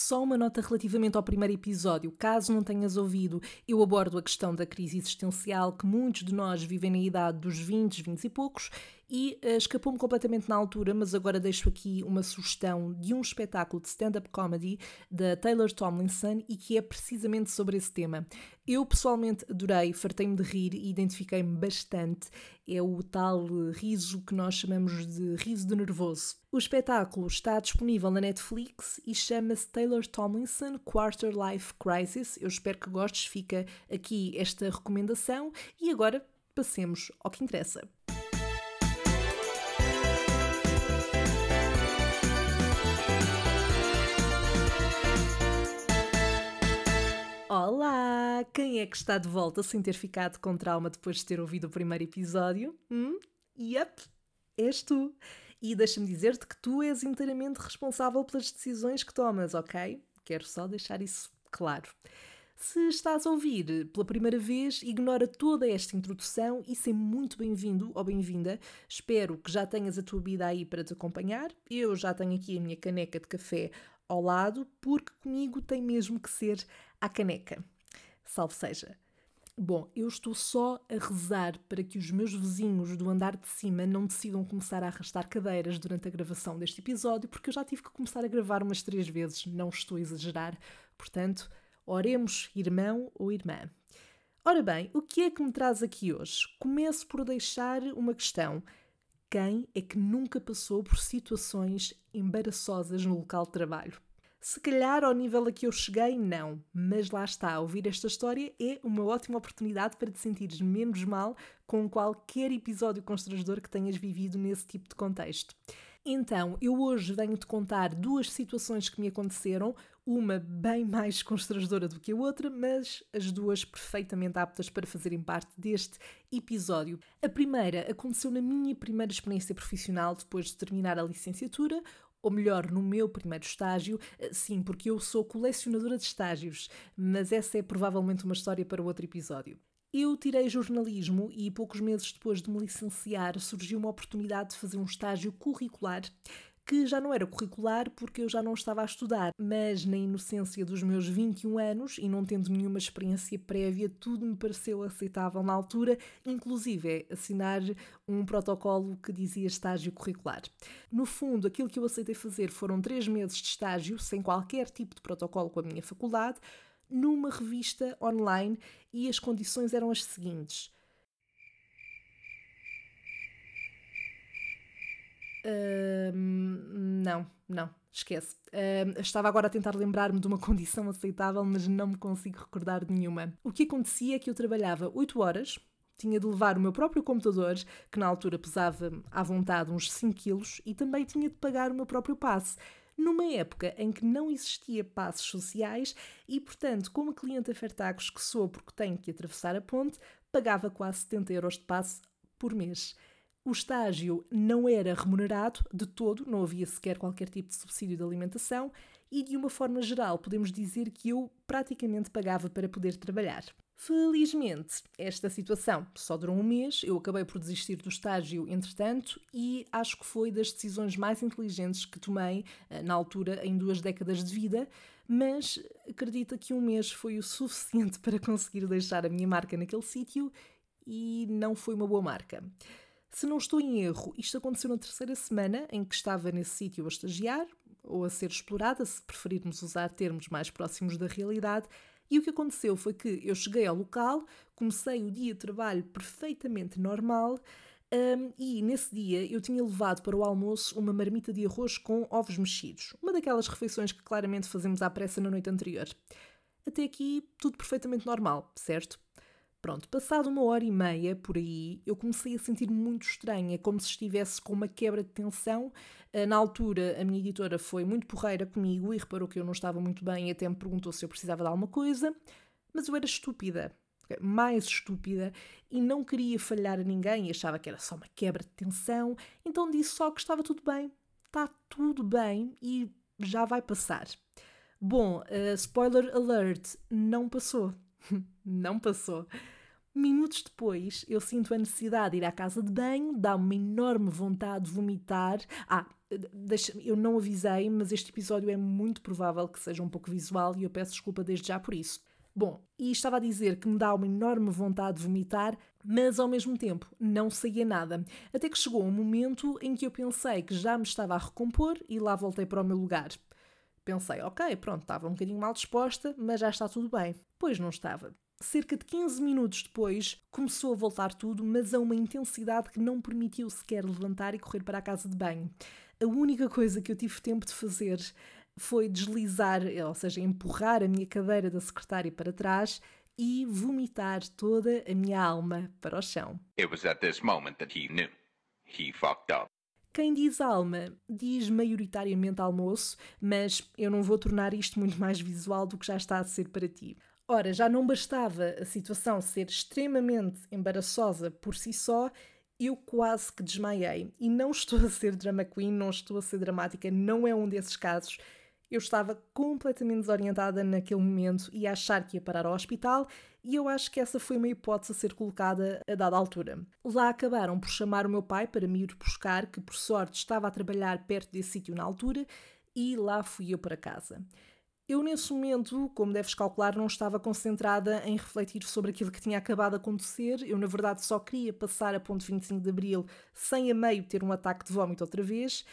Só uma nota relativamente ao primeiro episódio. Caso não tenhas ouvido, eu abordo a questão da crise existencial que muitos de nós vivem na idade dos 20, 20 e poucos e uh, escapou-me completamente na altura, mas agora deixo aqui uma sugestão de um espetáculo de stand-up comedy da Taylor Tomlinson e que é precisamente sobre esse tema. Eu pessoalmente adorei, fartei-me de rir e identifiquei-me bastante. É o tal riso que nós chamamos de riso de nervoso. O espetáculo está disponível na Netflix e chama-se Taylor Tomlinson Quarter Life Crisis. Eu espero que gostes, fica aqui esta recomendação e agora passemos ao que interessa. Olá! Quem é que está de volta sem ter ficado com trauma depois de ter ouvido o primeiro episódio? Hum? Yep, és tu. E deixa-me dizer-te que tu és inteiramente responsável pelas decisões que tomas, ok? Quero só deixar isso claro. Se estás a ouvir pela primeira vez, ignora toda esta introdução e seja muito bem-vindo ou bem-vinda. Espero que já tenhas a tua vida aí para te acompanhar. Eu já tenho aqui a minha caneca de café ao lado, porque comigo tem mesmo que ser à caneca. Salve seja. Bom, eu estou só a rezar para que os meus vizinhos do andar de cima não decidam começar a arrastar cadeiras durante a gravação deste episódio, porque eu já tive que começar a gravar umas três vezes, não estou a exagerar. Portanto, oremos, irmão ou irmã. Ora bem, o que é que me traz aqui hoje? Começo por deixar uma questão. Quem é que nunca passou por situações embaraçosas no local de trabalho? Se calhar ao nível a que eu cheguei, não. Mas lá está, ouvir esta história é uma ótima oportunidade para te sentires menos mal com qualquer episódio constrangedor que tenhas vivido nesse tipo de contexto. Então, eu hoje venho-te contar duas situações que me aconteceram, uma bem mais constrangedora do que a outra, mas as duas perfeitamente aptas para fazerem parte deste episódio. A primeira aconteceu na minha primeira experiência profissional depois de terminar a licenciatura, ou melhor, no meu primeiro estágio, sim, porque eu sou colecionadora de estágios, mas essa é provavelmente uma história para outro episódio. Eu tirei jornalismo e poucos meses depois de me licenciar surgiu uma oportunidade de fazer um estágio curricular que já não era curricular porque eu já não estava a estudar, mas na inocência dos meus 21 anos e não tendo nenhuma experiência prévia, tudo me pareceu aceitável na altura, inclusive assinar um protocolo que dizia estágio curricular. No fundo, aquilo que eu aceitei fazer foram três meses de estágio, sem qualquer tipo de protocolo com a minha faculdade, numa revista online e as condições eram as seguintes. Não, não, esquece. Uh, estava agora a tentar lembrar-me de uma condição aceitável, mas não me consigo recordar de nenhuma. O que acontecia é que eu trabalhava 8 horas, tinha de levar o meu próprio computador, que na altura pesava à vontade uns 5 quilos, e também tinha de pagar o meu próprio passe numa época em que não existia passos sociais e, portanto, como cliente a Fertagos que sou porque tenho que atravessar a ponte, pagava quase 70 euros de passe por mês. O estágio não era remunerado de todo, não havia sequer qualquer tipo de subsídio de alimentação e, de uma forma geral, podemos dizer que eu praticamente pagava para poder trabalhar. Felizmente, esta situação só durou um mês, eu acabei por desistir do estágio entretanto e acho que foi das decisões mais inteligentes que tomei eh, na altura em duas décadas de vida, mas acredita que um mês foi o suficiente para conseguir deixar a minha marca naquele sítio e não foi uma boa marca. Se não estou em erro, isto aconteceu na terceira semana em que estava nesse sítio a estagiar, ou a ser explorada, se preferirmos usar termos mais próximos da realidade. E o que aconteceu foi que eu cheguei ao local, comecei o dia de trabalho perfeitamente normal. Um, e nesse dia eu tinha levado para o almoço uma marmita de arroz com ovos mexidos, uma daquelas refeições que claramente fazemos à pressa na noite anterior. Até aqui tudo perfeitamente normal, certo? Pronto, passado uma hora e meia por aí, eu comecei a sentir-me muito estranha, como se estivesse com uma quebra de tensão. Ah, na altura, a minha editora foi muito porreira comigo e reparou que eu não estava muito bem e até me perguntou se eu precisava de alguma coisa, mas eu era estúpida, mais estúpida, e não queria falhar a ninguém e achava que era só uma quebra de tensão, então disse só que estava tudo bem, está tudo bem e já vai passar. Bom, uh, spoiler alert, não passou. não passou. Minutos depois, eu sinto a necessidade de ir à casa de banho, dá-me uma enorme vontade de vomitar. Ah, deixa, eu não avisei, mas este episódio é muito provável que seja um pouco visual e eu peço desculpa desde já por isso. Bom, e estava a dizer que me dá uma enorme vontade de vomitar, mas ao mesmo tempo não saía nada. Até que chegou um momento em que eu pensei que já me estava a recompor e lá voltei para o meu lugar. Pensei, ok, pronto, estava um bocadinho mal disposta, mas já está tudo bem. Pois não estava. Cerca de 15 minutos depois, começou a voltar tudo, mas a uma intensidade que não permitiu sequer levantar e correr para a casa de banho. A única coisa que eu tive tempo de fazer foi deslizar, ou seja, empurrar a minha cadeira da secretária para trás e vomitar toda a minha alma para o chão. It was at this moment that he knew. He fucked up. Quem diz alma diz maioritariamente almoço, mas eu não vou tornar isto muito mais visual do que já está a ser para ti. Ora, já não bastava a situação ser extremamente embaraçosa por si só, eu quase que desmaiei. E não estou a ser drama queen, não estou a ser dramática, não é um desses casos. Eu estava completamente desorientada naquele momento e a achar que ia parar ao hospital, e eu acho que essa foi uma hipótese a ser colocada a dada altura. Lá acabaram por chamar o meu pai para me ir buscar, que por sorte estava a trabalhar perto desse sítio na altura, e lá fui eu para casa. Eu, nesse momento, como deves calcular, não estava concentrada em refletir sobre aquilo que tinha acabado de acontecer. Eu, na verdade, só queria passar a ponto 25 de abril sem a meio ter um ataque de vômito outra vez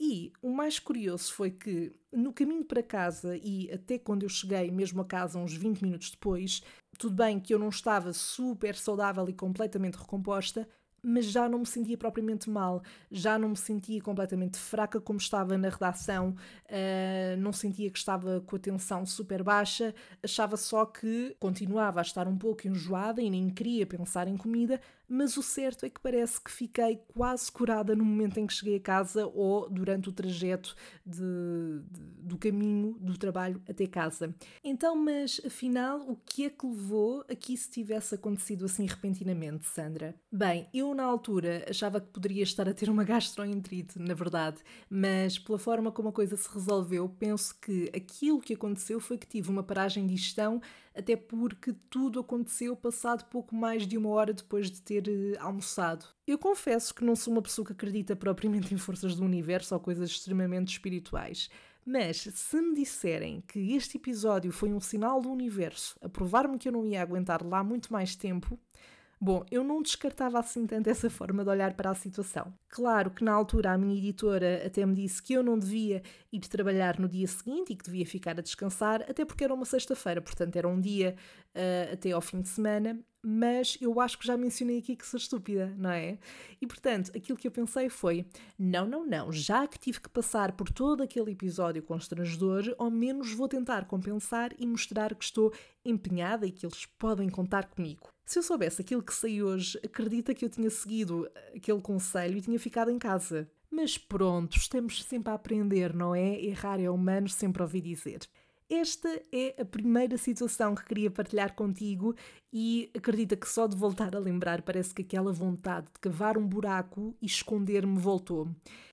e o mais curioso foi que, no caminho para casa e até quando eu cheguei mesmo a casa, uns 20 minutos depois, tudo bem que eu não estava super saudável e completamente recomposta, mas já não me sentia propriamente mal, já não me sentia completamente fraca como estava na redação, uh, não sentia que estava com a tensão super baixa, achava só que continuava a estar um pouco enjoada e nem queria pensar em comida, mas o certo é que parece que fiquei quase curada no momento em que cheguei a casa ou durante o trajeto de, de, do caminho do trabalho até casa. Então, mas afinal, o que é que levou a que isso tivesse acontecido assim repentinamente, Sandra? Bem, eu na altura achava que poderia estar a ter uma gastroenterite, na verdade, mas pela forma como a coisa se resolveu, penso que aquilo que aconteceu foi que tive uma paragem de gestão até porque tudo aconteceu passado pouco mais de uma hora depois de ter uh, almoçado. Eu confesso que não sou uma pessoa que acredita propriamente em forças do universo ou coisas extremamente espirituais. Mas se me disserem que este episódio foi um sinal do universo a provar-me que eu não ia aguentar lá muito mais tempo, Bom, eu não descartava assim tanto essa forma de olhar para a situação. Claro que na altura a minha editora até me disse que eu não devia ir trabalhar no dia seguinte e que devia ficar a descansar, até porque era uma sexta-feira, portanto era um dia uh, até ao fim de semana, mas eu acho que já mencionei aqui que sou estúpida, não é? E portanto, aquilo que eu pensei foi: não, não, não, já que tive que passar por todo aquele episódio constrangedor, ao menos vou tentar compensar e mostrar que estou empenhada e que eles podem contar comigo. Se eu soubesse aquilo que sei hoje, acredita que eu tinha seguido aquele conselho e tinha ficado em casa. Mas pronto, estamos sempre a aprender, não é? Errar é humano, sempre ouvi dizer. Esta é a primeira situação que queria partilhar contigo e acredita que só de voltar a lembrar parece que aquela vontade de cavar um buraco e esconder-me voltou.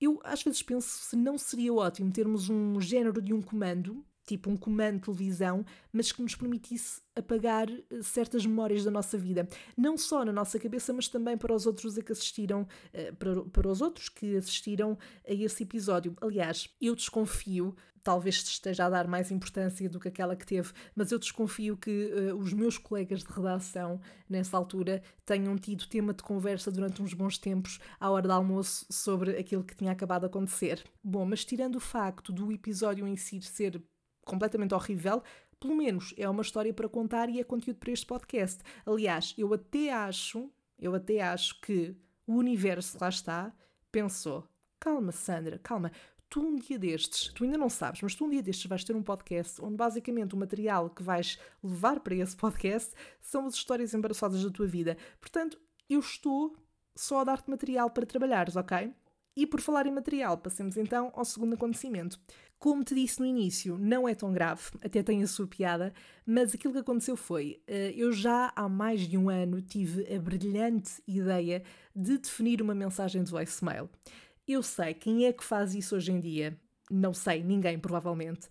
Eu às vezes penso se não seria ótimo termos um género de um comando tipo um comando de televisão, mas que nos permitisse apagar eh, certas memórias da nossa vida, não só na nossa cabeça, mas também para os outros a que assistiram, eh, para, para os outros que assistiram a esse episódio. Aliás, eu desconfio, talvez esteja a dar mais importância do que aquela que teve, mas eu desconfio que uh, os meus colegas de redação, nessa altura, tenham tido tema de conversa durante uns bons tempos, à hora do almoço, sobre aquilo que tinha acabado de acontecer. Bom, mas tirando o facto do episódio em si ser completamente horrível, pelo menos é uma história para contar e é conteúdo para este podcast. Aliás, eu até acho, eu até acho que o universo lá está, pensou: calma, Sandra, calma. Tu um dia destes, tu ainda não sabes, mas tu um dia destes vais ter um podcast onde basicamente o material que vais levar para esse podcast são as histórias embaraçosas da tua vida. Portanto, eu estou só a dar-te material para trabalhares, ok? E por falar em material, passemos então ao segundo acontecimento. Como te disse no início, não é tão grave, até tem a sua piada, mas aquilo que aconteceu foi: eh, eu já há mais de um ano tive a brilhante ideia de definir uma mensagem de voicemail. Eu sei quem é que faz isso hoje em dia, não sei, ninguém provavelmente,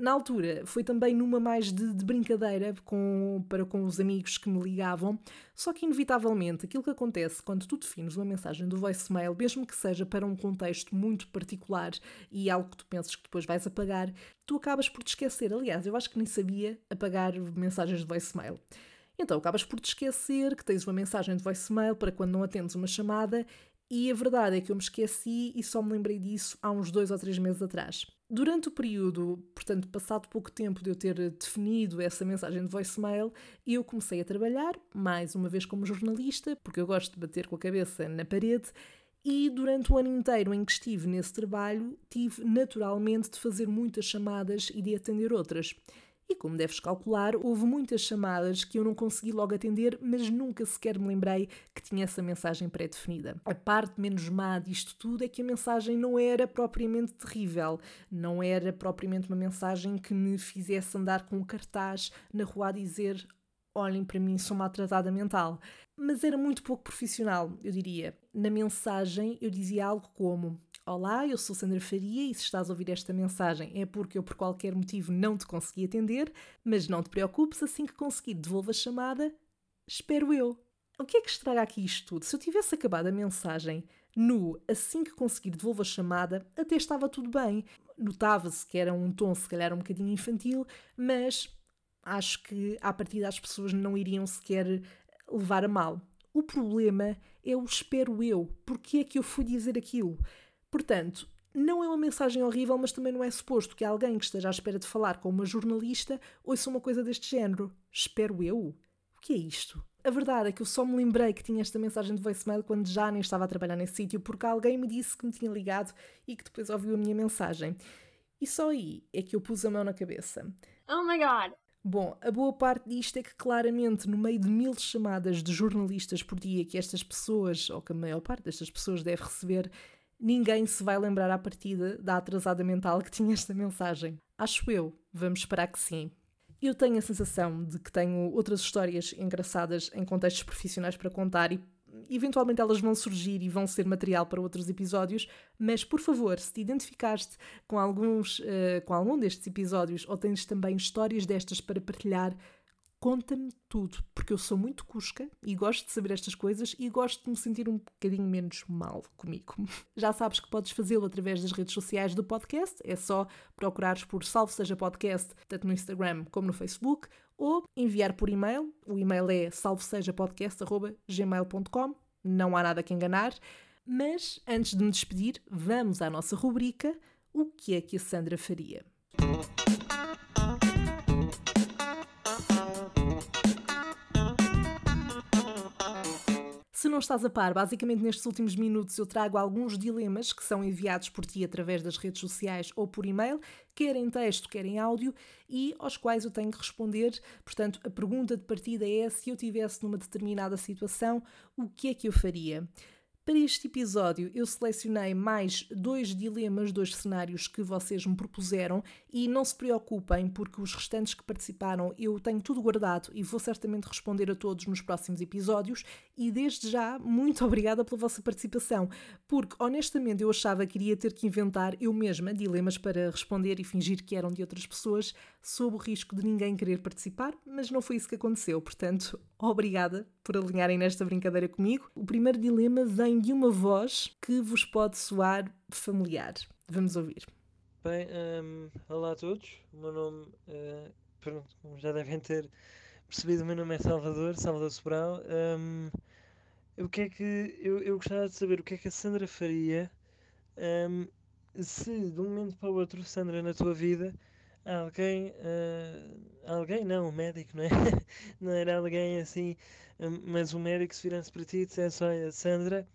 Na altura, foi também numa mais de, de, brincadeira com, para com os amigos que me ligavam, só que inevitavelmente aquilo que acontece quando tu defines uma mensagem do voicemail, mesmo que seja para um contexto muito particular e algo que tu penses que depois vais apagar, tu acabas por te esquecer. Aliás, eu acho que nem sabia apagar mensagens de voicemail. Então acabas por te esquecer que tens uma mensagem de voicemail para quando não atendes uma chamada e a verdade é que eu me esqueci e só me lembrei disso há uns dois ou três meses atrás. Durante o período, portanto, passado pouco tempo de eu ter definido essa mensagem de voicemail, eu comecei a trabalhar, mais uma vez como jornalista, porque eu gosto de bater com a cabeça na parede, e durante o ano inteiro em que estive nesse trabalho, tive naturalmente de fazer muitas chamadas e de atender outras. E como deves calcular, houve muitas chamadas que eu não consegui logo atender, mas nunca sequer me lembrei que tinha essa mensagem pré-definida. A parte menos má disto tudo é que a mensagem não era propriamente terrível, não era propriamente uma mensagem que me fizesse andar com um cartaz na rua a dizer olhem para mim, sou maltratada mental. Mas era muito pouco profissional, eu diria. Na mensagem eu dizia algo como Olá, eu sou Sandra Faria e se estás a ouvir esta mensagem é porque eu por qualquer motivo não te consegui atender, mas não te preocupes, assim que conseguir devolvo a chamada, espero eu. O que é que estraga aqui isto tudo? Se eu tivesse acabado a mensagem no assim que conseguir devolvo a chamada, até estava tudo bem. Notava-se que era um tom se calhar um bocadinho infantil, mas acho que à partida as pessoas não iriam sequer levar a mal. O problema é o espero eu. Porquê é que eu fui dizer aquilo? Portanto, não é uma mensagem horrível, mas também não é suposto que alguém que esteja à espera de falar com uma jornalista ouça uma coisa deste género. Espero eu. O que é isto? A verdade é que eu só me lembrei que tinha esta mensagem de voicemail quando já nem estava a trabalhar nesse sítio, porque alguém me disse que me tinha ligado e que depois ouviu a minha mensagem. E só aí é que eu pus a mão na cabeça. Oh my god! Bom, a boa parte disto é que claramente no meio de mil chamadas de jornalistas por dia que estas pessoas, ou que a maior parte destas pessoas deve receber, ninguém se vai lembrar à partida da atrasada mental que tinha esta mensagem. Acho eu. Vamos esperar que sim. Eu tenho a sensação de que tenho outras histórias engraçadas em contextos profissionais para contar e eventualmente elas vão surgir e vão ser material para outros episódios, mas por favor, se te identificaste com alguns, uh, com algum destes episódios ou tens também histórias destas para partilhar, conta-me tudo, porque eu sou muito cusca e gosto de saber estas coisas e gosto de me sentir um bocadinho menos mal comigo. Já sabes que podes fazê-lo através das redes sociais do podcast, é só procurares por Salve Seja Podcast, tanto no Instagram como no Facebook, ou enviar por e-mail. O e-mail é salvesejapodcast.gmail.com, não há nada que enganar. Mas antes de me despedir, vamos à nossa rubrica O que é que a Sandra faria? Se não estás a par, basicamente nestes últimos minutos eu trago alguns dilemas que são enviados por ti através das redes sociais ou por e-mail, quer em texto, quer em áudio, e aos quais eu tenho que responder. Portanto, a pergunta de partida é: se eu tivesse numa determinada situação, o que é que eu faria? Para este episódio, eu selecionei mais dois dilemas, dois cenários que vocês me propuseram e não se preocupem, porque os restantes que participaram eu tenho tudo guardado e vou certamente responder a todos nos próximos episódios. E desde já, muito obrigada pela vossa participação, porque honestamente eu achava que iria ter que inventar eu mesma dilemas para responder e fingir que eram de outras pessoas, sob o risco de ninguém querer participar, mas não foi isso que aconteceu. Portanto, obrigada por alinharem nesta brincadeira comigo. O primeiro dilema vem de uma voz que vos pode soar familiar. Vamos ouvir. Bem, um, olá a todos. O meu nome, uh, pronto, como já devem ter percebido, o meu nome é Salvador, Salvador Sobral. Um, o que é que eu, eu gostava de saber o que é que a Sandra faria um, se de um momento para o outro, Sandra, na tua vida, alguém, uh, alguém não, um médico, não é? não era alguém assim, mas um médico se virasse para ti e dissesse: Olha, Sandra,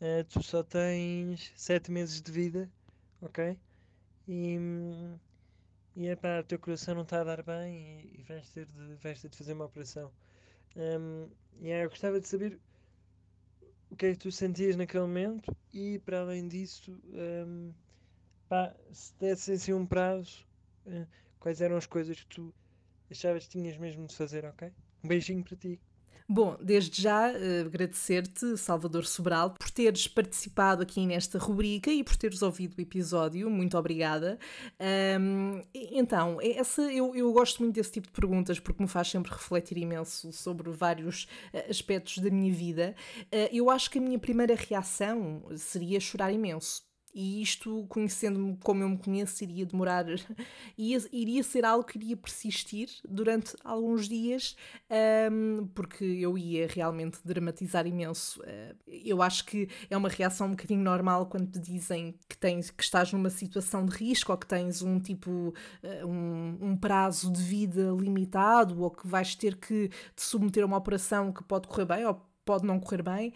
uh, tu só tens sete meses de vida, ok? E, e é pá, o teu coração não está a dar bem e, e vais, ter de, vais ter de fazer uma operação. Um, e aí eu gostava de saber o que é que tu sentias naquele momento e para além disso, um, pá, se desse assim um prazo quais eram as coisas que tu achavas que tinhas mesmo de fazer, ok? Um beijinho para ti. Bom, desde já uh, agradecer-te, Salvador Sobral, por teres participado aqui nesta rubrica e por teres ouvido o episódio. Muito obrigada. Um, então, essa, eu, eu gosto muito desse tipo de perguntas porque me faz sempre refletir imenso sobre vários uh, aspectos da minha vida. Uh, eu acho que a minha primeira reação seria chorar imenso e isto, conhecendo-me como eu me conheço, iria demorar, ia, iria ser algo que iria persistir durante alguns dias, um, porque eu ia realmente dramatizar imenso. Uh, eu acho que é uma reação um bocadinho normal quando te dizem que, tens, que estás numa situação de risco ou que tens um tipo, uh, um, um prazo de vida limitado ou que vais ter que te submeter a uma operação que pode correr bem ou pode não correr bem.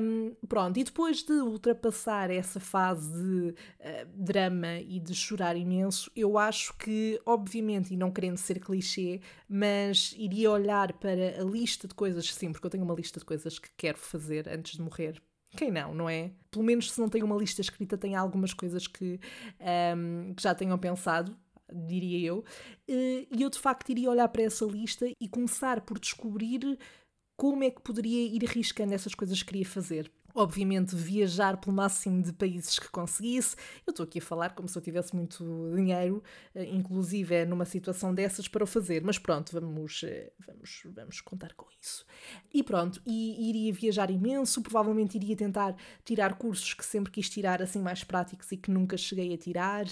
Um, pronto, e depois de ultrapassar essa fase de uh, drama e de chorar imenso, eu acho que, obviamente, e não querendo ser clichê, mas iria olhar para a lista de coisas, sim, porque eu tenho uma lista de coisas que quero fazer antes de morrer. Quem não, não é? Pelo menos se não tenho uma lista escrita, tem algumas coisas que, um, que já tenham pensado, diria eu, e eu de facto iria olhar para essa lista e começar por descobrir como é que poderia ir riscando essas coisas que queria fazer. Obviamente, viajar pelo máximo de países que conseguisse. Eu estou aqui a falar como se eu tivesse muito dinheiro, eh, inclusive é numa situação dessas para o fazer. Mas pronto, vamos, eh, vamos, vamos contar com isso. E pronto, e iria viajar imenso, provavelmente iria tentar tirar cursos que sempre quis tirar, assim mais práticos e que nunca cheguei a tirar.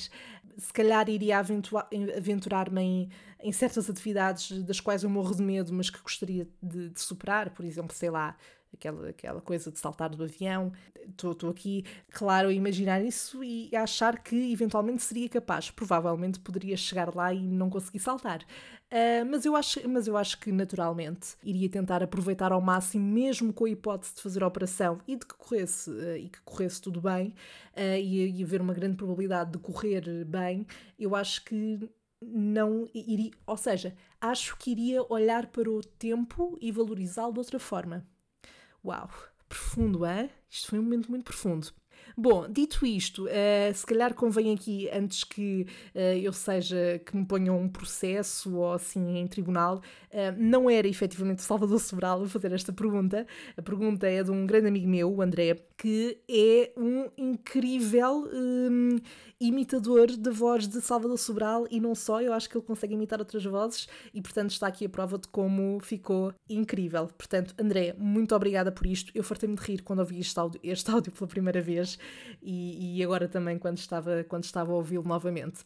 Se calhar iria aventurar-me em, em certas atividades das quais eu morro de medo, mas que gostaria de, de superar, por exemplo, sei lá aquela, aquela coisa de saltar do avião. Estou aqui, claro, a imaginar isso e a achar que eventualmente seria capaz. Provavelmente poderia chegar lá e não conseguir saltar. Uh, mas, eu acho, mas eu acho que naturalmente iria tentar aproveitar ao máximo, mesmo com a hipótese de fazer a operação e de que corresse, uh, e que corresse tudo bem, uh, e, e haver uma grande probabilidade de correr bem, eu acho que não iria, ou seja, acho que iria olhar para o tempo e valorizá-lo de outra forma. Uau, profundo, é? Isto foi um momento muito profundo. Bom, dito isto, uh, se calhar convém aqui, antes que uh, eu seja, que me ponham um processo ou assim em tribunal, uh, não era efetivamente Salvador Sobral a fazer esta pergunta. A pergunta é de um grande amigo meu, o André, que é um incrível um, imitador da voz de Salvador Sobral e não só, eu acho que ele consegue imitar outras vozes e, portanto, está aqui a prova de como ficou incrível. Portanto, André, muito obrigada por isto. Eu fartei-me de rir quando ouvi este áudio, este áudio pela primeira vez e, e agora também quando estava, quando estava a ouvi-lo novamente.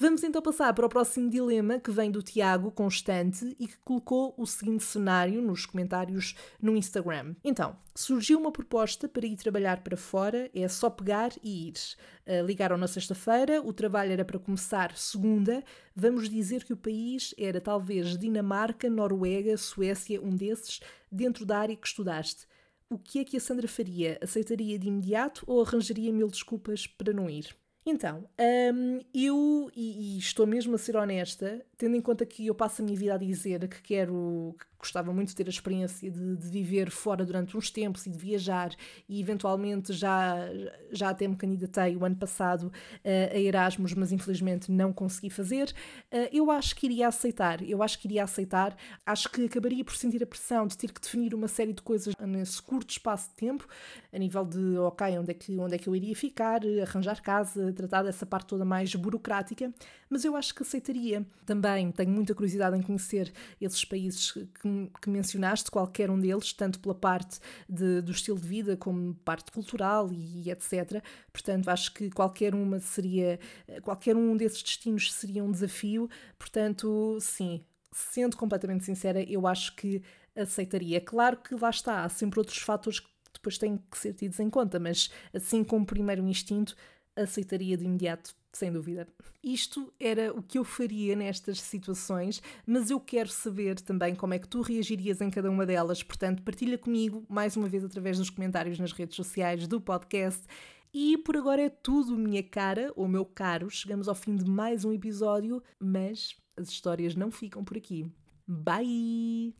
Vamos então passar para o próximo dilema que vem do Tiago Constante e que colocou o seguinte cenário nos comentários no Instagram. Então, surgiu uma proposta para ir trabalhar para fora, é só pegar e ir. Uh, ligaram na sexta-feira, o trabalho era para começar segunda. Vamos dizer que o país era talvez Dinamarca, Noruega, Suécia, um desses, dentro da área que estudaste. O que é que a Sandra faria? Aceitaria de imediato ou arranjaria mil desculpas para não ir? Então, um, eu, e, e, estou mesmo a ser honesta, tendo em conta que eu passo a minha vida a dizer que quero, que gostava muito de ter a experiência de, de, viver fora durante uns tempos e de viajar, e eventualmente já, já até me candidatei o ano passado uh, a Erasmus, mas infelizmente não consegui fazer, uh, eu acho que iria aceitar, eu acho que iria aceitar, acho que acabaria por sentir a pressão de ter que definir uma série de coisas nesse curto espaço de tempo, a nível de, ok, onde é que, onde é que eu iria ficar, arranjar casa, tratar dessa parte toda mais burocrática, mas eu acho que aceitaria. Também tenho muita curiosidade em conhecer esses países que, que mencionaste, qualquer um deles, tanto pela parte de, do estilo de vida como parte cultural e, e etc. Portanto, acho que qualquer uma seria, qualquer um desses destinos seria um desafio. Portanto, sim, sendo completamente sincera, eu acho que aceitaria. Claro que lá está, há sempre outros fatores que depois têm que ser tidos em conta, mas assim como primeiro instinto, aceitaria de imediato, sem dúvida. Isto era o que eu faria nestas situações, mas eu quero saber também como é que tu reagirias em cada uma delas. Portanto, partilha comigo mais uma vez através dos comentários nas redes sociais do podcast. E por agora é tudo, minha cara ou meu caro. Chegamos ao fim de mais um episódio, mas as histórias não ficam por aqui. Bye!